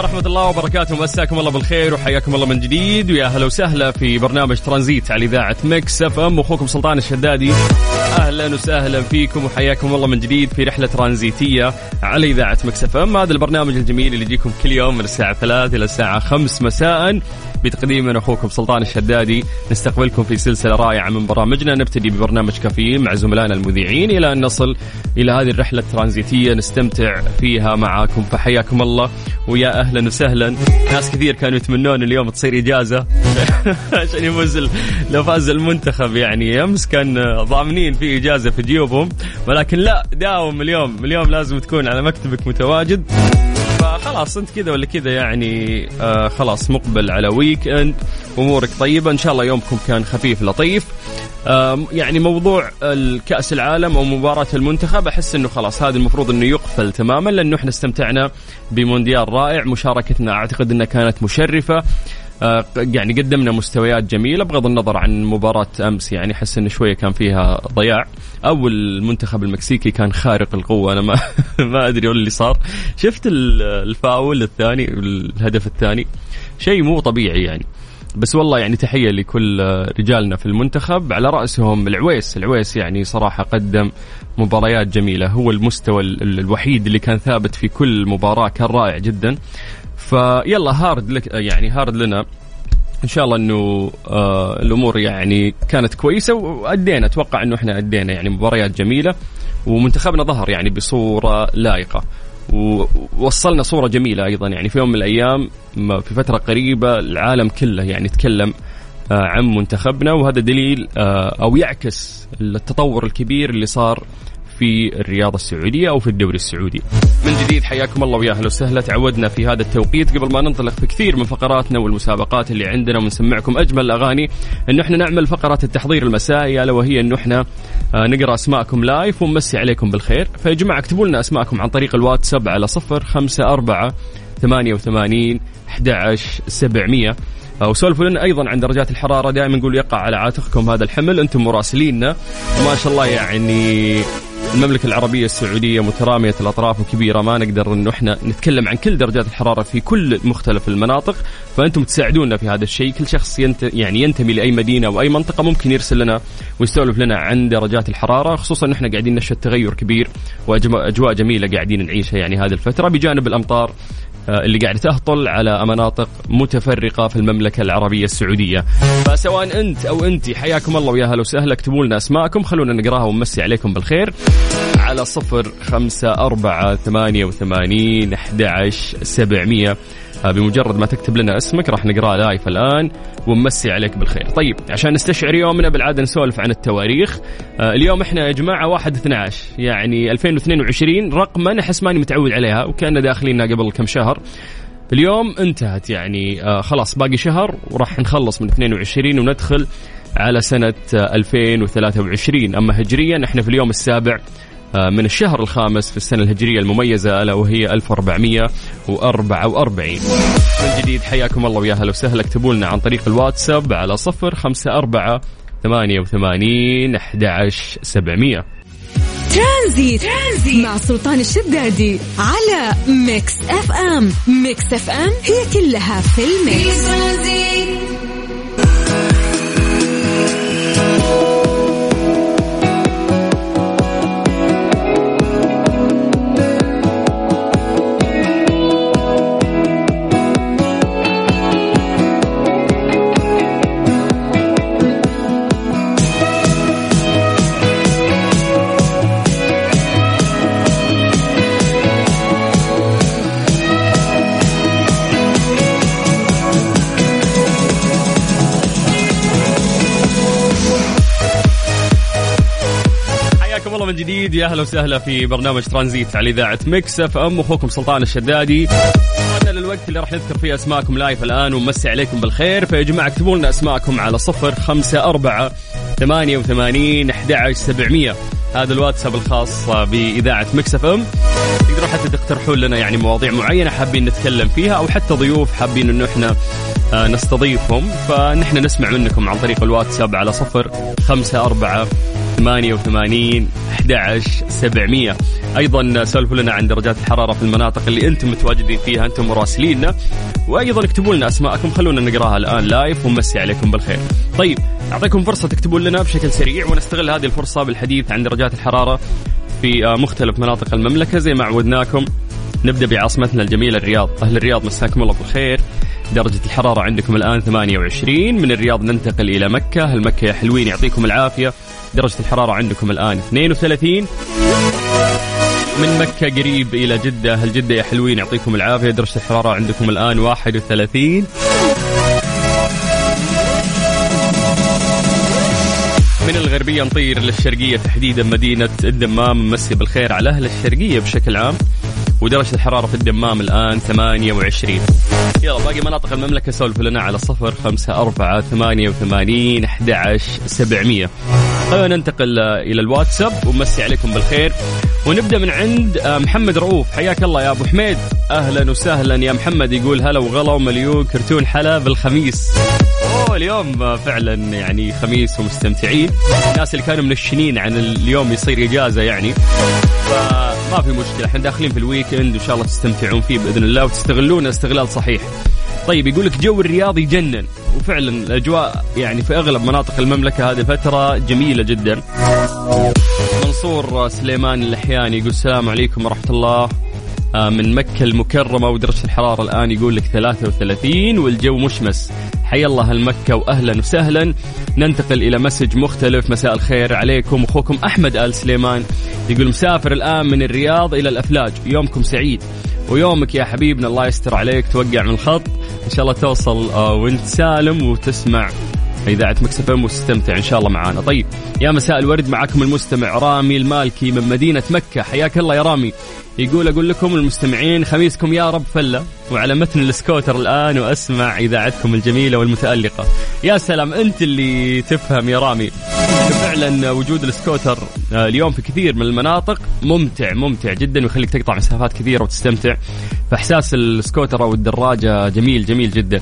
ورحمة الله وبركاته. مساكم الله بالخير وحياكم الله من جديد. ويا أهلا وسهلا في برنامج ترانزيت على إذاعة مكس إف إم. أخوكم سلطان الشدادي. أهلا وسهلا فيكم وحياكم الله من جديد في رحلة ترانزيتية على إذاعة مكس إف إم. هذا البرنامج الجميل اللي يجيكم كل يوم من الساعة 3 إلى الساعة 5 مساء. بتقديم من أخوكم سلطان الشدادي. نستقبلكم في سلسلة رائعة من برامجنا. نبتدي ببرنامج كافيين مع زملائنا المذيعين إلى أن نصل إلى هذه الرحلة الترانزيتية. نستمتع فيها معاكم. فحياكم الله. ويا أهلا وسهلا. ناس كثير كانوا يتمنون اليوم تصير إجازة عشان يفوز لو فاز المنتخب. يعني أمس كان ضامنين في إجازة في جيوبهم ولكن لا داوم اليوم. اليوم لازم تكون على مكتبك متواجد. فخلاص أنت كذا ولا كذا يعني آه خلاص مقبل على weekend أمورك طيبة. إن شاء الله يومكم كان خفيف لطيف. يعني موضوع الكأس العالم أو مباراة المنتخب أحس إنه خلاص هذا المفروض إنه يقفل تماما لأنه إحنا استمتعنا بمونديال رائع. مشاركتنا أعتقد إنها كانت مشرفة. آه، يعني قدمنا مستويات جميلة بغض النظر عن مباراة أمس يعني أحس إنه شوية كان فيها ضياع. أو المنتخب المكسيكي كان خارق القوة أنا ما ما أدري ولا اللي صار. شفت ال- الفاول الثاني الهدف الثاني؟ شيء مو طبيعي يعني. بس والله يعني تحية لكل رجالنا في المنتخب. على رأسهم العويس. العويس يعني صراحة قدم مباريات جميلة. هو المستوى ال- ال- الوحيد اللي كان ثابت في كل مباراة. كان رائع جدا. فيلا hard luck يعني hard لنا. إن شاء الله إنه آه الأمور يعني كانت كويسة. وأدينا أتوقع إنه إحنا أدينا يعني مباريات جميلة. ومنتخبنا ظهر يعني بصورة لائقة. ووصلنا صورة جميلة أيضا. يعني في يوم من الأيام في فترة قريبة العالم كله يعني تكلم آه، عن منتخبنا وهذا دليل آه، أو يعكس التطور الكبير اللي صار في الرياضة السعودية أو في الدوري السعودي. من جديد حياكم الله ويا أهلا وسهلا. تعودنا في هذا التوقيت. قبل ما ننطلق في كثير من فقراتنا والمسابقات اللي عندنا ونسمعكم أجمل الأغاني أنه إحنا نعمل فقرة التحضير المسائي ألا وهي أنه آه، نقرأ أسماءكم لايف ونمسي عليكم بالخير. فيا جماعة اكتبوا لنا أسماءكم عن طريق الواتساب على صفر خمسة أربعة ثمانية وثمانين أحد عشر سبعمية وسولفوا لنا أيضا عن درجات الحرارة. دائما نقول يقع على عاتقكم هذا الحمل. أنتم مراسليننا. وما شاء الله يعني المملكة العربية السعودية مترامية الأطراف وكبيرة ما نقدر إنه إحنا نتكلم عن كل درجات الحرارة في كل مختلف المناطق فأنتم تساعدونا في هذا الشيء. كل شخص ينت يعني ينتمي لأي مدينة أو أي منطقة ممكن يرسل لنا ويستولف لنا عن درجات الحرارة خصوصا إن إحنا قاعدين نشهد تغير كبير وأجواء جميلة قاعدين نعيشها يعني هذه الفترة بجانب الأمطار. اللي قاعدة تهطل على مناطق متفرقة في المملكة العربية السعودية. فسواء أنت أو انت حياكم الله ويا هلا وسهلا. اكتبوا لنا أسماءكم خلونا نقراها ونمسي عليكم بالخير. على صفر خمسة أربعة ثمانية وثمانين أحد سبعمية. آه، بمجرد ما تكتب لنا اسمك راح نقراه لايف الآن ونمسي عليك بالخير. طيب عشان نستشعر يومنا بالعادة نسولف عن التواريخ. آه، اليوم إحنا يا جماعة واحد 12 يعني 2022 رقما أحس ماني متعود عليها وكان داخلينها قبل كم شهر. اليوم انتهت يعني آه خلاص باقي شهر وراح نخلص من 22 وندخل على سنة آه 2023 أما هجريا إحنا في اليوم السابع آه من الشهر الخامس في السنة الهجرية المميزة ألا وهي 1444 من جديد حياكم الله ويا هلا وسهلا. اكتبوا لنا عن طريق الواتساب على صفر خمسة أربعة ثمانية وثمانين أحد عشر سبعمية. ترانزيت. ترانزيت مع سلطان الشدادي على ميكس أف أم. ميكس أف أم هي كلها في ال mix. الله من جديد. يا أهلا وسهلا في برنامج ترانزيت على إذاعة Mix FM. أخوكم سلطان الشدادي. وصلنا للوقت اللي راح نذكر فيه أسماءكم live الآن ونمسي عليكم بالخير. فيا جماعة اكتبوا لنا أسماءكم على صفر خمسة أربعة ثمانية وثمانين أحد عشر سبعمية. هذا الواتساب الخاص بإذاعة Mix FM. تقدروا حتى تقترحون لنا يعني مواضيع معينة حابين نتكلم فيها أو حتى ضيوف حابين إنه إحنا آه، نستضيفهم. فنحن نسمع منكم عن طريق الواتساب على صفر خمسة أربعة ثمانية وثمانين أحد سبعمية. أيضا سولفوا لنا عن درجات الحرارة في المناطق اللي أنتم متواجدين فيها أنتم مراسليننا. وأيضا اكتبوا لنا أسماءكم خلونا نقراها الآن لايف ونمسي عليكم بالخير. طيب أعطيكم فرصة تكتبوا لنا بشكل سريع ونستغل هذه الفرصة بالحديث عن درجات الحرارة في آه، مختلف مناطق المملكة. زي ما عودناكم نبدأ بعاصمتنا الجميلة الرياض. أهل الرياض مساكم الله بالخير. درجة الحرارة عندكم الآن 28 من الرياض ننتقل إلى مكة. هل مكة يا حلوين يعطيكم العافية. درجة الحرارة عندكم الآن 32 من مكة قريب إلى جدة هل جدة يا حلوين يعطيكم العافية. درجة الحرارة عندكم الآن 31 من الغربية نطير للشرقية تحديدا مدينة الدمام. نمسي بالخير على أهل الشرقية بشكل عام. ودرجة الحرارة في الدمام الآن 28 يلا باقي مناطق المملكة سولفوا لنا على صفر خمسة أربعة ثمانية وثمانين أحد عشر سبعمية. خلونا ننتقل إلى الواتساب. ومسي عليكم بالخير. ونبدأ من عند آه، محمد رؤوف. حياك الله يا أبو حميد. أهلا وسهلا يا محمد. يقول هلا وغلا ومليون كرتون حلا بالخميس. أوه اليوم فعلا يعني خميس ومستمتعين. الناس اللي كانوا منشنين عن اليوم يصير إجازة يعني. فما في مشكلة. إحنا داخلين في ال weekend وإن شاء الله تستمتعون فيه بإذن الله وتستغلونه استغلال صحيح. طيب يقول لك جو الرياض يجنن وفعلا الأجواء يعني في أغلب مناطق المملكة هذه الفترة جميلة جدا. منصور سليمان اللحياني يقول السلام عليكم ورحمة الله. من مكة المكرمة ودرجة الحرارة الآن يقول لك 33 والجو مشمس. حيا الله المكة وأهلا وسهلا. ننتقل إلى message مختلف. مساء الخير عليكم. أخوكم أحمد آل سليمان يقول مسافر الآن من الرياض إلى الأفلاج. يومكم سعيد. ويومك يا حبيبنا الله يستر عليك. توقع من الخط. إن شاء الله توصل آه، وانت سالم وتسمع. إذاعة Mix FM وتستمتع إن شاء الله معانا. طيب يا مساء الورد معكم المستمع رامي المالكي من مدينة مكة. حياك الله يا رامي. يقول أقول لكم المستمعين خميسكم يا رب فلة. وعلى متن السكوتر الآن وأسمع إذاعتكم الجميلة والمتألقة. يا سلام أنت اللي تفهم يا رامي. فعلا وجود السكوتر آه، اليوم في كثير من المناطق ممتع ممتع جدا ويخليك تقطع مسافات كثيرة وتستمتع. فإحساس السكوتر أو الدراجة جميل جميل جدا.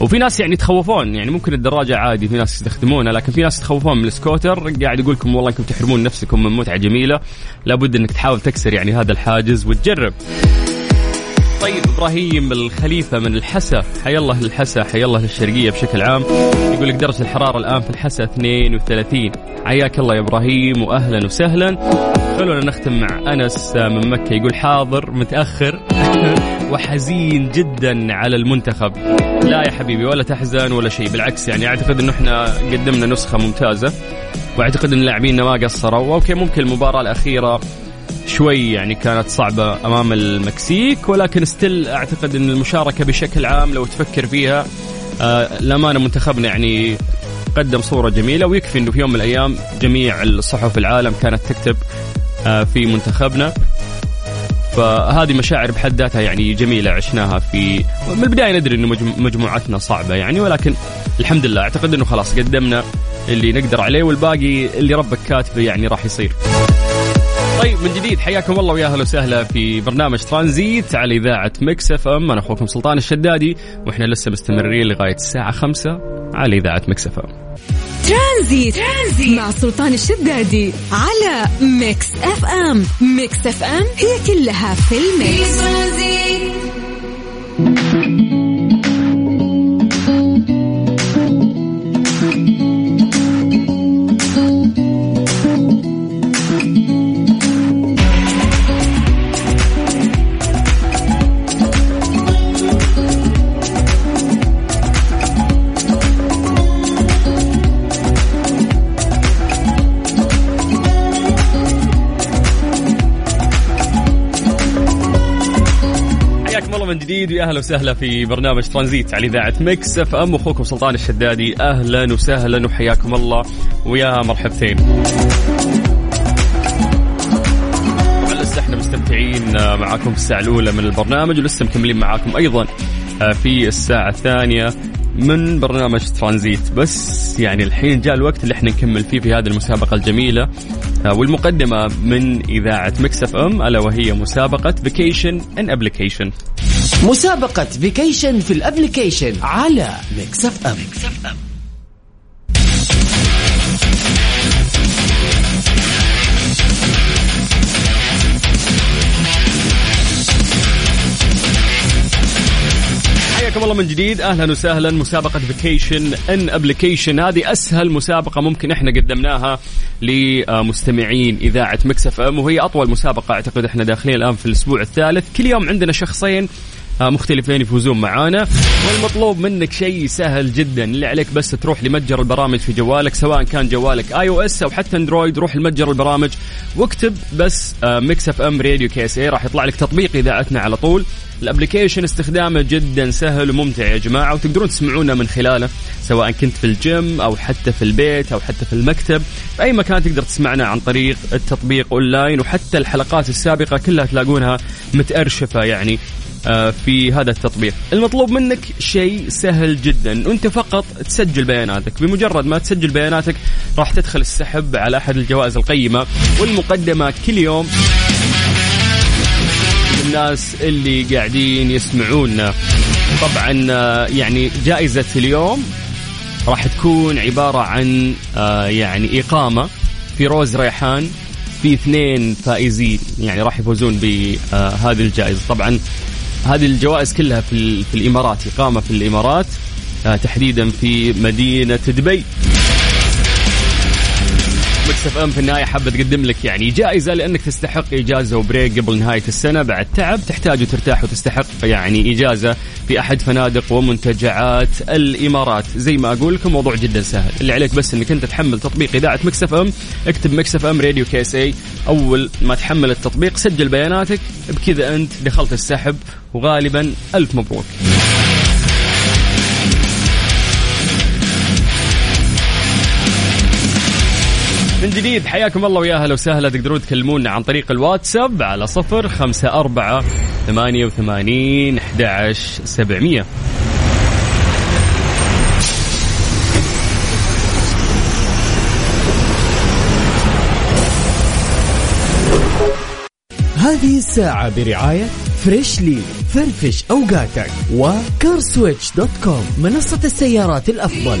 وفي ناس يعني يتخوفون يعني ممكن الدراجة عادي في ناس يستخدمونها لكن في ناس يتخوفون من السكوتر قاعد يقول لكم والله انكم تحرمون نفسكم من متعة جميلة لابد انك تحاول تكسر يعني هذا الحاجز وتجرب. طيب إبراهيم الخليفة من الحسا. حيا الله للحسا حيا الله للشرقية بشكل عام. يقول لك درجه الحرارة الآن في الحسا 32 حياك الله يا إبراهيم واهلا وسهلا. خلونا نختم مع أنس من مكة. يقول حاضر متأخر وحزين جدا على المنتخب. لا يا حبيبي ولا تحزن ولا شيء. بالعكس يعني أعتقد إنه إحنا قدمنا نسخة ممتازة. وأعتقد إن لاعبينا ما قصروا okay ممكن المباراة الأخيرة شوي يعني كانت صعبة أمام المكسيك ولكن still أعتقد أن المشاركة بشكل عام لو تفكر فيها آه للأمانة منتخبنا يعني قدم صورة جميلة ويكفي أنه في يوم من الأيام جميع الصحف العالم كانت تكتب آه في منتخبنا. فهذه مشاعر بحد ذاتها يعني جميلة عشناها في من البداية ندري أنه مجموعتنا صعبة يعني ولكن الحمد لله أعتقد أنه خلاص قدمنا اللي نقدر عليه والباقي اللي ربك كاتبه يعني راح يصير. طيب من جديد حياكم الله ويا أهلا وسهلا في برنامج ترانزيت على إذاعة Mix FM. أنا أخوكم سلطان الشدادي وإحنا لسه مستمرين لغاية الساعة خمسة على إذاعة Mix FM. ترانزيت. ترانزيت مع سلطان الشدادي على Mix FM. Mix FM هي كلها في ال mix. من جديد ويا أهلا وسهلا في برنامج ترانزيت على إذاعة Mix FM. أخوكم سلطان الشدادي أهلا وسهلا وحياكم الله. ويا مرحبتين. مستمتعين آه، معاكم في الساعة الأولى من البرنامج ولسه مكملين معاكم أيضا آه، في الساعة الثانية من برنامج ترانزيت. بس يعني الحين جاء الوقت اللي إحنا نكمل فيه في هذه المسابقة الجميلة آه، والمقدمة من إذاعة Mix FM ألا وهي مسابقة vacation in application مسابقة vacation في ال application على Mix FM حياكم الله من جديد. أهلا وسهلا. مسابقة vacation in application هذه أسهل مسابقة ممكن إحنا قدمناها لمستمعين إذاعة Mix FM وهي أطول مسابقة أعتقد إحنا داخلين الآن في الأسبوع الثالث. كل يوم عندنا شخصين مختلفين يفوزون معانا. والمطلوب منك شيء سهل جدا. اللي عليك بس تروح لمتجر البرامج في جوالك سواء كان جوالك iOS أو حتى Android روح لمتجر البرامج واكتب بس Mix FM Radio KSA راح يطلع لك تطبيق إذاعتنا على طول. ال application استخدامه جدا سهل وممتع يا جماعة وتقدرون تسمعونا من خلاله سواء كنت في الجيم أو حتى في البيت أو حتى في المكتب. في أي مكان تقدر تسمعنا عن طريق التطبيق اونلاين وحتى الحلقات السابقة كلها تلاقونها متأرشفة يعني. آه، في هذا التطبيق. المطلوب منك شيء سهل جدا وأنت فقط تسجل بياناتك. بمجرد ما تسجل بياناتك راح تدخل السحب على أحد الجوائز القيمة والمقدمة كل يوم. الناس اللي قاعدين يسمعونا. طبعا آه، يعني جائزة اليوم راح تكون عبارة عن آه، يعني إقامة في روز ريحان في اثنين فائزين. يعني راح يفوزون بهذه الجائزة. طبعا هذه الجوائز كلها في, في الإمارات إقامة في الإمارات آه، تحديدا في مدينة دبي. Mix FM في النهاية حابه تقدم لك يعني جائزة لأنك تستحق إجازة و break قبل نهاية السنة. بعد تعب تحتاج وترتاح وتستحق يعني إجازة في أحد فنادق ومنتجعات الإمارات. زي ما أقول لكم موضوع جدا سهل. اللي عليك بس إنك أنت تحمل تطبيق إذاعة Mix FM. اكتب Mix FM Radio KSA. أول ما تحمل التطبيق سجل بياناتك. بكذا أنت دخلت السحب وغالبا ألف مبروك. من جديد حياكم الله ويا أهلا وسهلا. تقدرون تكلمونا عن طريق الواتساب على صفر خمسة أربعة ثمانية وثمانين أحد سبعمية. هذه الساعة برعاية Freshly فرفش أوقاتك و CarSwitch dot com منصة السيارات الأفضل.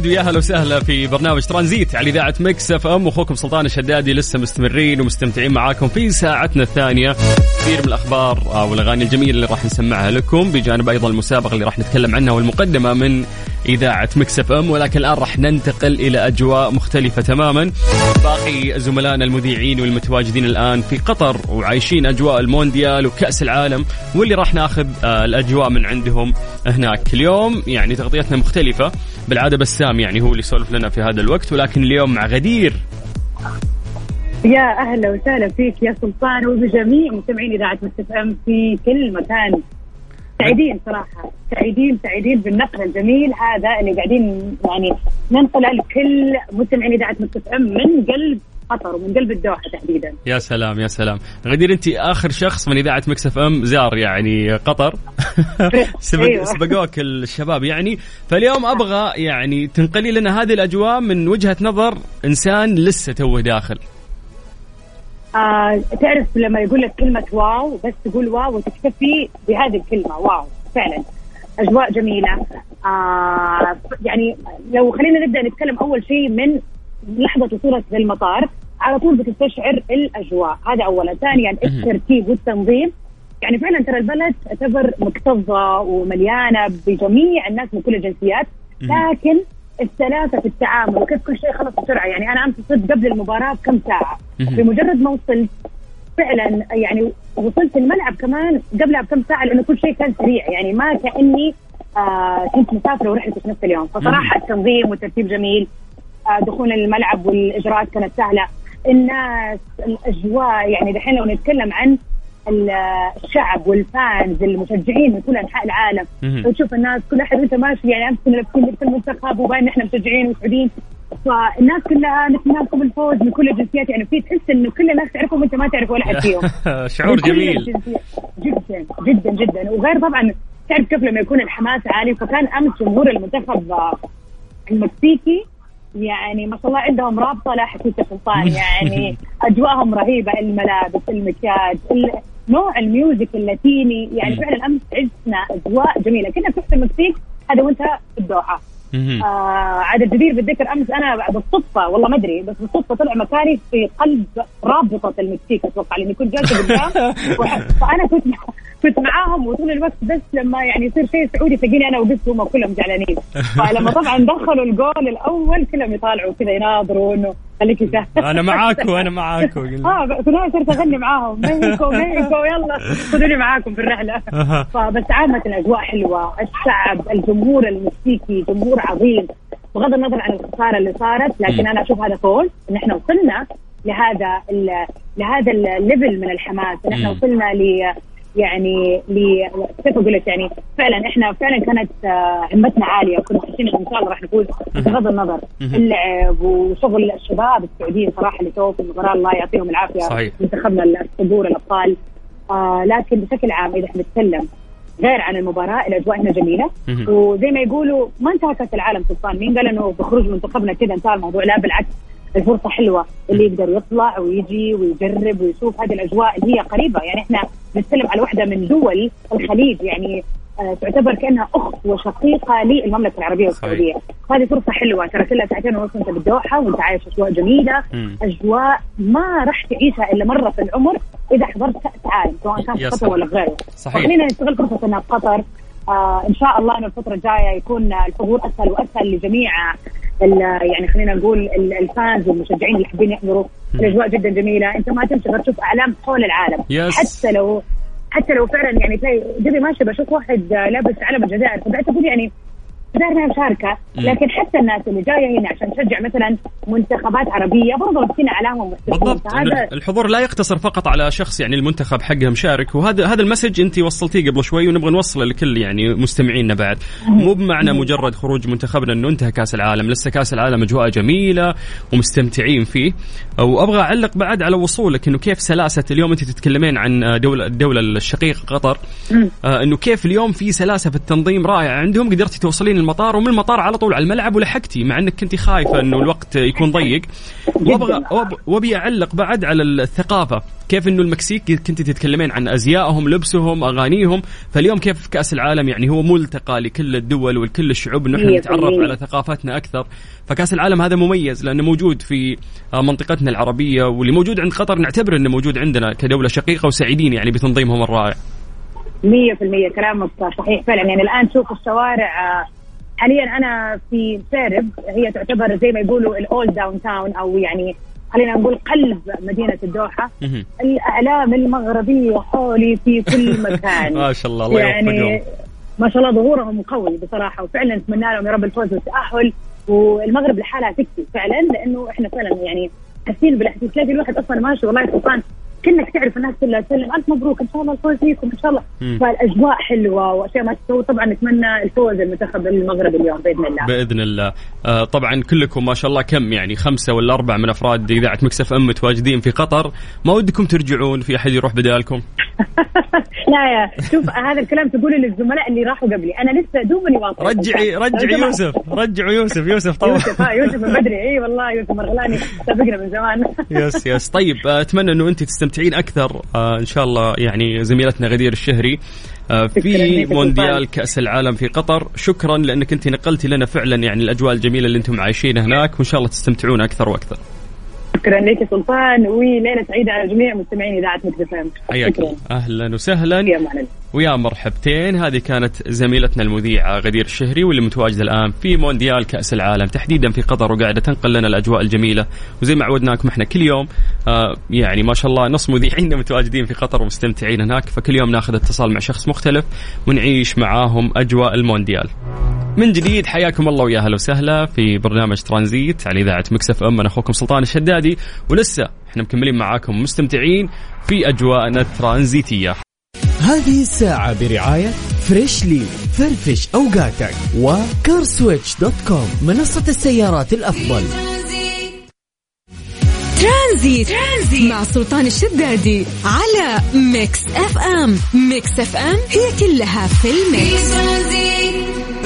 جديد ويا أهلا وسهلا في برنامج ترانزيت على إذاعة Mix FM. واخوكم سلطان الشدادي لسه مستمرين ومستمتعين معاكم في ساعتنا الثانية. كثير من الأخبار والاغاني الجميلة اللي راح نسمعها لكم بجانب أيضا المسابقة اللي راح نتكلم عنها والمقدمة من إذاعة Mix FM ولكن الآن راح ننتقل إلى أجواء مختلفة تماما. باقي زملائنا المذيعين والمتواجدين الآن في قطر وعايشين أجواء المونديال وكأس العالم واللي راح ناخذ آه، الأجواء من عندهم هناك. اليوم يعني تغطيتنا مختلفة بالعاده بسام يعني هو اللي يسولف لنا في هذا الوقت ولكن اليوم مع غدير. يا أهلا وسهلا فيك يا سلطان وبجميع مستمعين إذاعة Mix FM في كل مكان. سعيدين صراحة. سعيدين سعيدين بالنقل الجميل هذا اللي قاعدين يعني ننقله لكل مستمعين إذاعة Mix FM من قلب قطر ومن قلب الدوحة تحديدا. يا سلام يا سلام. غدير أنت آخر شخص من إذاعة Mix FM زار يعني قطر. سبق أيوة. سبقوك الشباب يعني. فاليوم أبغى يعني تنقلي لنا هذه الأجواء من وجهة نظر إنسان لسه توه داخل. آه تعرف لما يقول لك كلمة واو بس تقول واو وتكتفي بهذه الكلمة واو فعلا. أجواء جميلة. آه يعني لو خلينا نبدأ نتكلم أول شيء من لحظة وصولك للمطار على طول بتستشعر الأجواء. هذا اولا. ثانيا الترتيب والتنظيم. يعني فعلا ترى البلد تعتبر مكتظة ومليانة بجميع الناس من كل الجنسيات. لكن السلاسه في التعامل وكيف كل شيء خلص بسرعة. يعني أنا أمس وصلت قبل المباراة بكم ساعة. بمجرد ما وصلت فعلا يعني وصلت الملعب كمان قبلها بكم ساعة لأنه كل شيء كان سريع. يعني ما كأني آه كنت مسافرة ورحلتي في نفس اليوم. فصراحة التنظيم والترتيب جميل. آه دخول الملعب والإجراءات كانت سهلة. الناس الأجواء يعني دحين لو نتكلم عن الشعب والفانز المشجعين من كل أنحاء العالم. وتشوف الناس كل أحد وأنت ماشي يعني امس كنا لابسين لبس المنتخب وباين إحنا مشجعين وسعوديين. فالناس كلها نتمناكم الفوز من كل الجنسيات يعني في تحس إنه كل الناس تعرفهم وأنت ما تعرف ولا أحد فيهم. شعور جميل. جدا جدا جدا. وغير طبعا تعرف كيف لما يكون الحماس عالي؟ فكان أمس جمهور المنتخب المكسيكي يعني ما شاء الله عندهم رابطة لا حكيت سلطان يعني أجواءهم رهيبة الملابس المكياج نوع ال music اللاتيني. يعني فعلا أمس عشنا أجواء جميلة. كنا في المكسيك هذا وانت في الدوحة. آه عاد الجدير بالذكر. أمس أنا بالصدفة والله ما أدري بس بالصدفة طلع مكاني في قلب رابطة المكسيك أتوقع لأني كنت جالسة قدام فأنا كنت كنت معاهم وطول الوقت بس لما يعني يصير شيء سعودي تلاقيني أنا وبس هم كلهم زعلانين فلما طبعا دخلوا الجول الأول كلهم يطالعوا كذا يناظروا انه خليك سهل أنا معاكم أنا معاكم آه في النهايه صرت أغني معاهم. ميكو ميكو يلا خذوني معاكم في الرحلة. فبس عامة الأجواء حلوة. الشعب الجمهور المكسيكي جمهور عظيم. بغض النظر عن الخسارة اللي صارت لكن أنا أشوف هذا فوز. ان إحنا وصلنا لهذا لهذا ال level من الحماس. ان إحنا وصلنا ل يعني كيف أقول لك؟ يعني فعلا إحنا فعلا كانت همتنا عالية. وكنا حاسين إن شاء الله راح نفوز بغض النظر. اللعب وشغل الشباب السعوديين صراحة اللي سووا في المباراه الله يعطيهم العافية. صحيح. منتخبنا الصدور الأبطال. آه لكن بشكل عام إذا حنتكلم غير عن المباراة الأجواء هنا جميلة. وزي ما يقولوا ما انتهى كاس العالم سلطان. مين قال إنه بخروج منتخبنا كذا انتهى الموضوع؟ لا بالعكس. الفرصة حلوة اللي يقدر يطلع ويجي ويجرب ويشوف هذه الأجواء. اللي هي قريبة يعني إحنا نتكلم على واحدة من دول الخليج يعني آه تعتبر كأنها أخت وشقيقة للمملكة العربية والسعودية. هذه فرصة حلوة. ترى كلها ساعتين ونص انت بالدوحة وانت عايش أجواء جميلة مم. أجواء ما راح تعيشها إلا مرة في العمر إذا حضرت كأس عالم سواء كان في قطر. ولا غيره. صحيح. خلينا نستغل فرصة إنها في قطر. آه إن شاء الله إنه الفترة الجاية يكون الحضور أسهل وأسهل لجميع يعني خلينا نقول ال- الفانز والمشجعين اللي حابين يحضروا. الأجواء جدا جميلة. أنت ما تمشي غير تشوف أعلام حول العالم. يس. حتى لو حتى لو فعلا يعني تلاقي جبي ماشي بشوف واحد لابس علم الجزائر فبعت أقول يعني ما مشاركه لكن حتى الناس اللي جاية هنا عشان تشجع مثلا منتخبات عربية برضه اعلامهم ومحتفلين. بالضبط. الحضور لا يقتصر فقط على شخص يعني المنتخب حقه مشارك وهذا هذا المسج انت وصلتيه قبل شوي ونبغى نوصله لكل يعني مستمعينا بعد. مو بمعنى مجرد خروج منتخبنا إنه انتهى كأس العالم. لسه كأس العالم أجواء جميلة ومستمتعين فيه. وابغى أعلق بعد على وصولك إنه كيف سلاسة اليوم أنت تتكلمين عن دوله الدولة الشقيقة قطر. آه إنه كيف اليوم في سلاسة في التنظيم رائعة. عندهم قدرتي توصلين المطار ومن المطار على طول على الملعب ولحقتي مع إنك كنت خايفة إنه الوقت يكون ضيق. وابغى وأبي أعلق بعد على الثقافة. كيف إنه المكسيك كنت تتكلمين عن أزيائهم لبسهم أغانيهم. فاليوم كيف في كأس العالم يعني هو ملتقى لكل الدول ولكل الشعوب إنه إحنا نتعرف. على ثقافتنا أكثر. فكأس العالم هذا مميز لأنه موجود في منطقتنا العربية واللي موجود عند قطر نعتبر إنه موجود عندنا كدولة شقيقة وسعيدين يعني بتنظيمهم الرائع. مية في المية كلامك صحيح. فعلا يعني الآن شوف الشوارع آه، حاليا أنا في مشيرب هي تعتبر زي ما يقولوا ال old downtown أو يعني خلينا نقول قلب مدينة الدوحة. الأعلام المغربية حولي في كل مكان. ما شاء الله الله يعني ما شاء الله ظهورهم قوي بصراحة وفعلا نتمنى لهم يا رب الفوز والتأهل. والمغرب لحالها تكفي فعلا لأنه إحنا فعلا يعني حاسين بالاحساس تلاقي الواحد أصلا ماشي والله سلطان كأنك تعرف الناس كلها تسلم. ألف مبروك. إن شاء الله الفوز ليكم إن شاء الله. مم. فالأجواء حلوة وأشياء ما تسوي. طبعا نتمنى الفوز المنتخب المغرب اليوم بإذن الله. بإذن الله. آه طبعا كلكم ما شاء الله كم يعني؟ خمسة ولا أربعة من أفراد إذاعة مكسف إم متواجدين في قطر. ما ودكم ترجعون في أحد يروح بدالكم؟ لا يا شوف هذا الكلام تقوله للزملاء اللي راحوا قبلي. أنا لسه دوبني واصل رجعي رجعي يوسف رجعوا يوسف يوسف طبعا. يوسف ها يوسف من بدري. إي والله يوسف مرغلاني. سابقنا من زمان. yes yes. طيب آه، أتمنى إنه أنت تستمتعين أكثر آه، إن شاء الله يعني زميلتنا غدير الشهري آه، في مونديال. كأس العالم في قطر شكرا لأنك أنت نقلتي لنا فعلا يعني الأجواء الجميلة اللي أنتم عايشينها هناك وإن شاء الله تستمتعون أكثر وأكثر شكرا لك سلطان وليلة سعيدة على جميع مستمعين إذاعة إم. حياك أهلا وسهلا. يا ويا مرحبتين. هذه كانت زميلتنا المذيعة غدير الشهري واللي متواجدة الآن في مونديال كأس العالم. تحديدا في قطر وقاعدة تنقل لنا الأجواء الجميلة. وزي ما عودناكم إحنا كل يوم آه يعني ما شاء الله نص مذيعينا متواجدين في قطر ومستمتعين هناك. فكل يوم ناخذ اتصال مع شخص مختلف ونعيش معاهم أجواء المونديال. من جديد حياكم الله ويا أهلا وسهلا في برنامج ترانزيت على إذاعة مكسف إم. أنا أخوكم سلطان الشدادي ولسه إحنا مكملين معاكم مستمتعين في اجواءنا الترانزيتيه هذه الساعة برعاية Freshly فرفش أوقاتك و CarSwitch dot com منصة السيارات الأفضل. ترانزيت. ترانزيت مع سلطان الشدادي على Mix FM. Mix FM هي كلها في ال mix. حياكم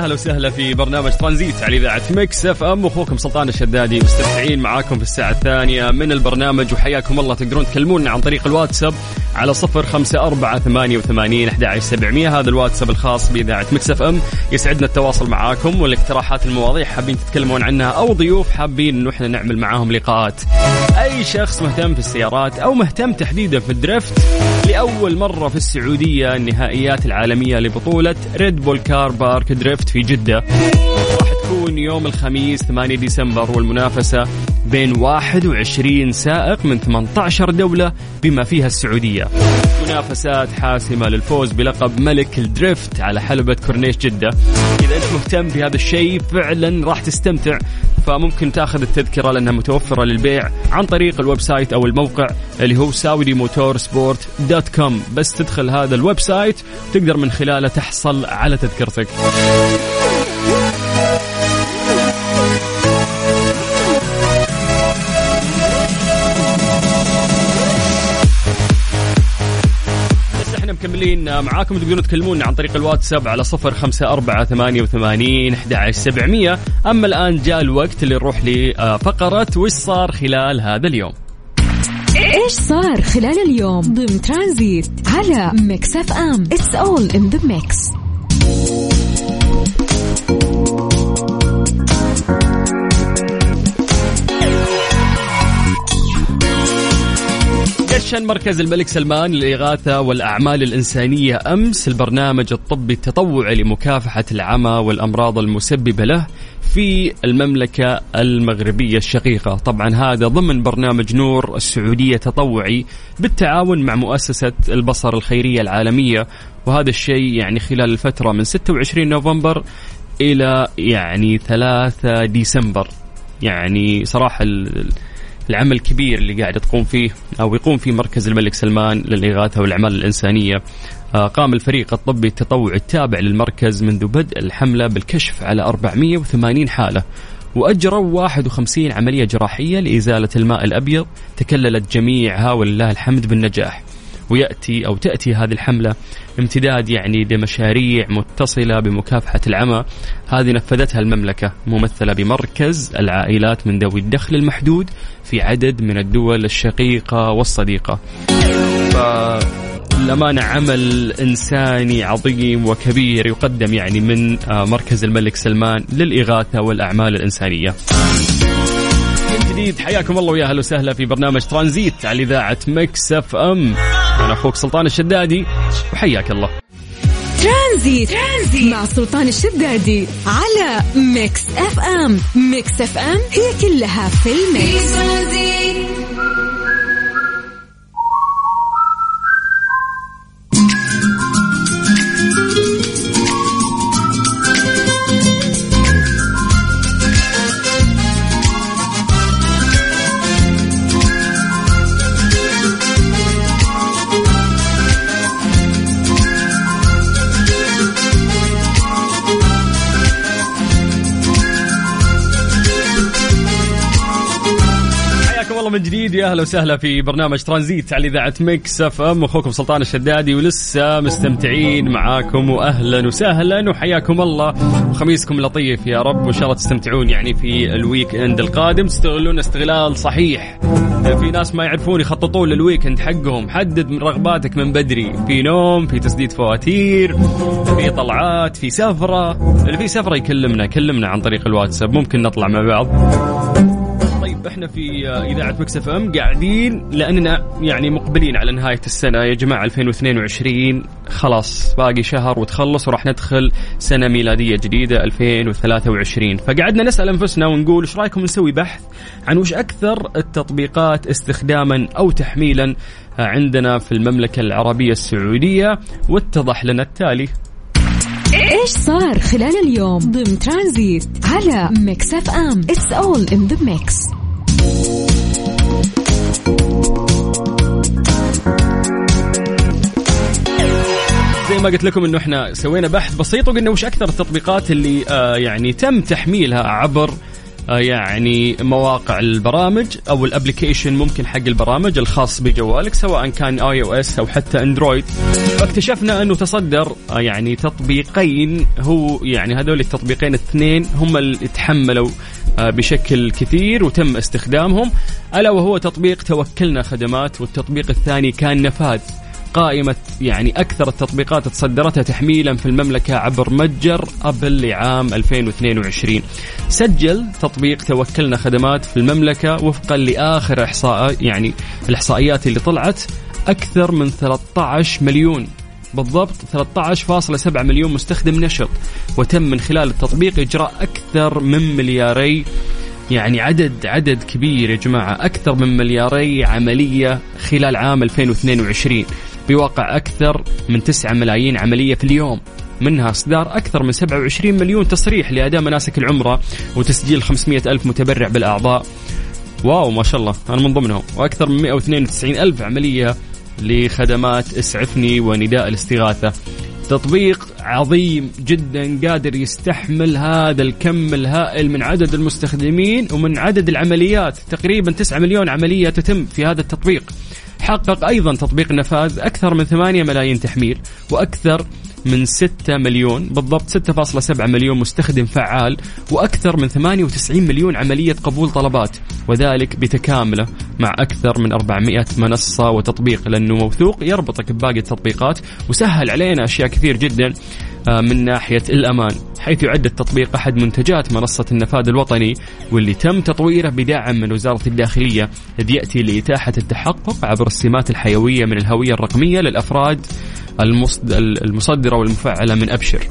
أهلا وسهلا في برنامج ترانزيت على إذاعة Mix FM. أخوكم سلطان الشدادي مستمتعين معاكم في الساعة الثانية من البرنامج وحياكم الله. تقدرون تكلمونا عن طريق الواتساب على صفر خمسة أربعة ثمانية وثمانين أحد سبعمية. هذا الواتساب الخاص بإذاعة Mix FM. يسعدنا التواصل معاكم والاقتراحات المواضيع حابين تتكلمون عنها أو ضيوف حابين إنه إحنا نعمل معاهم لقاءات. أي شخص مهتم في السيارات أو مهتم تحديدا في ال drift لأول مرة في السعودية النهائيات العالمية لبطولة Red Bull Car Park Drift في جدة. راح تكون يوم الخميس 8 ديسمبر والمنافسة بين 21 سائق من 18 دولة بما فيها السعودية. منافسات حاسمة للفوز بلقب ملك ال drift على حلبة كورنيش جدة. إذا أنت مهتم بهذا الشيء فعلا راح تستمتع. فممكن تأخذ التذكرة لأنها متوفرة للبيع عن طريق ال website أو الموقع اللي هو Saudi Motorsport dot com. بس تدخل هذا ال website تقدر من خلاله تحصل على تذكرتك. مكملين معاكم تقدرون تكلمونا عن طريق الواتساب على صفر خمسة أربعة ثمانية وثمانين سبعمية. أما الآن جاء الوقت اللي نروح لفقرة وش صار خلال هذا اليوم؟ إيش صار خلال اليوم؟ ضمن ترانزيت على Mix FM. it's all in the mix دشن مركز الملك سلمان للإغاثة والأعمال الإنسانية أمس البرنامج الطبي التطوعي لمكافحة العمى والأمراض المسببة له في المملكة المغربية الشقيقة. طبعا هذا ضمن برنامج نور السعودية تطوعي بالتعاون مع مؤسسة البصر الخيرية العالمية. وهذا الشيء يعني خلال الفترة من 26 نوفمبر إلى يعني 3 ديسمبر. يعني صراحة ال- العمل الكبير اللي قاعد تقوم فيه أو يقوم فيه مركز الملك سلمان للإغاثة والأعمال الإنسانية. آه، قام الفريق الطبي التطوعي التابع للمركز منذ بدء الحملة بالكشف على 480 حالة وأجروا 51 عملية جراحية لإزالة الماء الأبيض. تكللت جميعها ولله الحمد بالنجاح. ويأتي أو تأتي هذه الحملة امتداد يعني لمشاريع متصلة بمكافحة العمى هذه نفذتها المملكة ممثلة بمركز العائلات من ذوي الدخل المحدود في عدد من الدول الشقيقة والصديقة. فالأمانة عمل إنساني عظيم وكبير يقدم يعني من آه، مركز الملك سلمان للإغاثة والأعمال الإنسانية. جديد. حياكم الله ويا أهلا وسهلا في برنامج ترانزيت على إذاعة Mix FM. أنا أخوك سلطان الشدادي وحياك الله. Tranzit. Tranzit مع سلطان الشدادي على Mix FM. Mix FM هي كلها في ال mix جديد أهلا وسهلا في برنامج ترانزيت على إذاعة Mix FM. أخوكم سلطان الشدادي ولسه مستمتعين معاكم واهلا وسهلا. وحياكم الله. وخميسكم لطيف يا رب. وإن شاء الله تستمتعون يعني في ال weekend القادم. تستغلون استغلال صحيح. في ناس ما يعرفون يخططون لل weekend حقهم. حدد من رغباتك من بدري. في نوم في تسديد فواتير في طلعات في سفرة. اللي في سفرة يكلمنا كلمنا عن طريق الواتساب. ممكن نطلع مع بعض. إحنا في إذاعة Mix FM قاعدين لأننا يعني مقبلين على نهاية السنة. يا جماعة 2022 خلاص باقي شهر وتخلص وراح ندخل سنة ميلادية جديدة 2023 فقعدنا نسأل أنفسنا ونقول إيش رأيكم نسوي بحث عن وش أكثر التطبيقات استخداما أو تحميلا عندنا في المملكة العربية السعودية واتضح لنا التالي؟ إيش صار خلال اليوم ضمن ترانزيت على Mix FM؟ It's all in the mix زي ما قلت لكم إنه إحنا سوينا بحث بسيط وقلنا وش أكثر التطبيقات اللي آه يعني تم تحميلها عبر آه يعني مواقع البرامج أو ال application ممكن حق البرامج الخاص بجوالك سواء كان iOS أو حتى Android فاكتشفنا إنه تصدر آه يعني تطبيقين هو يعني هذول التطبيقين الاثنين هم اللي تحملوا بشكل كثير وتم استخدامهم ألا وهو تطبيق توكلنا خدمات والتطبيق الثاني كان نفاذ قائمة يعني أكثر التطبيقات تصدرتها تحميلا في المملكة عبر متجر أبل لعام 2022 سجل تطبيق توكلنا خدمات في المملكة وفقا لآخر إحصاء يعني الإحصائيات اللي طلعت أكثر من 13 مليون. بالضبط 13.7 مليون مستخدم نشط وتم من خلال التطبيق إجراء أكثر من ملياري يعني عدد عدد كبير يا جماعة أكثر من ملياري عملية خلال عام 2022 بواقع أكثر من 9 ملايين عملية في اليوم. منها إصدار أكثر من 27 مليون تصريح لأداء مناسك العمرة وتسجيل 500 ألف متبرع بالأعضاء. واو ما شاء الله أنا من ضمنهم. وأكثر من 192 ألف عملية لخدمات اسعفني ونداء الاستغاثة. تطبيق عظيم جدا قادر يستحمل هذا الكم الهائل من عدد المستخدمين ومن عدد العمليات. تقريبا 9 مليون عملية تتم في هذا التطبيق. حقق أيضا تطبيق نفاذ أكثر من 8 ملايين تحميل وأكثر من 6 مليون بالضبط 6.7 مليون مستخدم فعال وأكثر من 98 مليون عملية قبول طلبات وذلك بتكامله مع أكثر من 400 منصة وتطبيق. لأنه موثوق يربطك بباقي التطبيقات وسهل علينا أشياء كثير جدا من ناحية الأمان حيث يعد التطبيق أحد منتجات منصة النفاذ الوطني واللي تم تطويره بدعم من وزارة الداخلية إذ يأتي لإتاحة التحقق عبر السمات الحيوية من الهوية الرقمية للأفراد المصدرة والمفعلة من أبشر.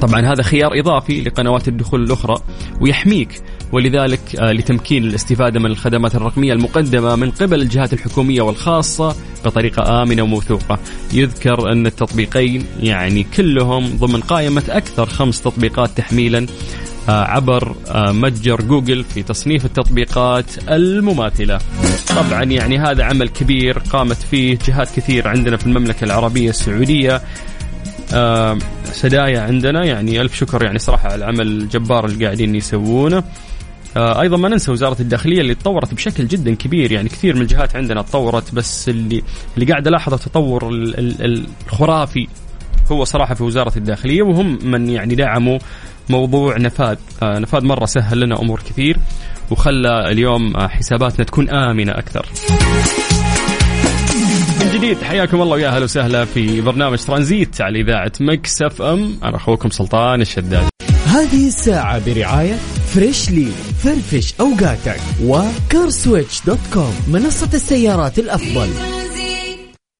طبعا هذا خيار إضافي لقنوات الدخول الأخرى ويحميك ولذلك لتمكين الاستفادة من الخدمات الرقمية المقدمة من قبل الجهات الحكومية والخاصة بطريقة آمنة وموثوقة. يذكر أن التطبيقين يعني كلهم ضمن قائمة أكثر خمس تطبيقات تحميلا عبر متجر جوجل في تصنيف التطبيقات المماثلة. طبعا يعني هذا عمل كبير قامت فيه جهات كثير عندنا في المملكة العربية السعودية. آه سدايا عندنا يعني ألف شكر يعني صراحة على العمل الجبار اللي قاعدين يسوونه. آه أيضا ما ننسى وزارة الداخلية اللي تطورت بشكل جدا كبير يعني كثير من الجهات عندنا تطورت بس اللي اللي قاعد الاحظ التطور الخرافي هو صراحة في وزارة الداخلية وهم من يعني دعموا موضوع نفاذ آه نفاذ مرة سهل لنا أمور كثير وخلى اليوم حساباتنا تكون آمنة أكثر. من جديد حياكم الله ويا أهلا وسهلا في برنامج ترانزيت على إذاعة Mix FM. أنا أخوكم سلطان الشداد. هذه الساعة برعاية Freshly فرفش أوقاتك و CarSwitch dot com منصة السيارات الأفضل.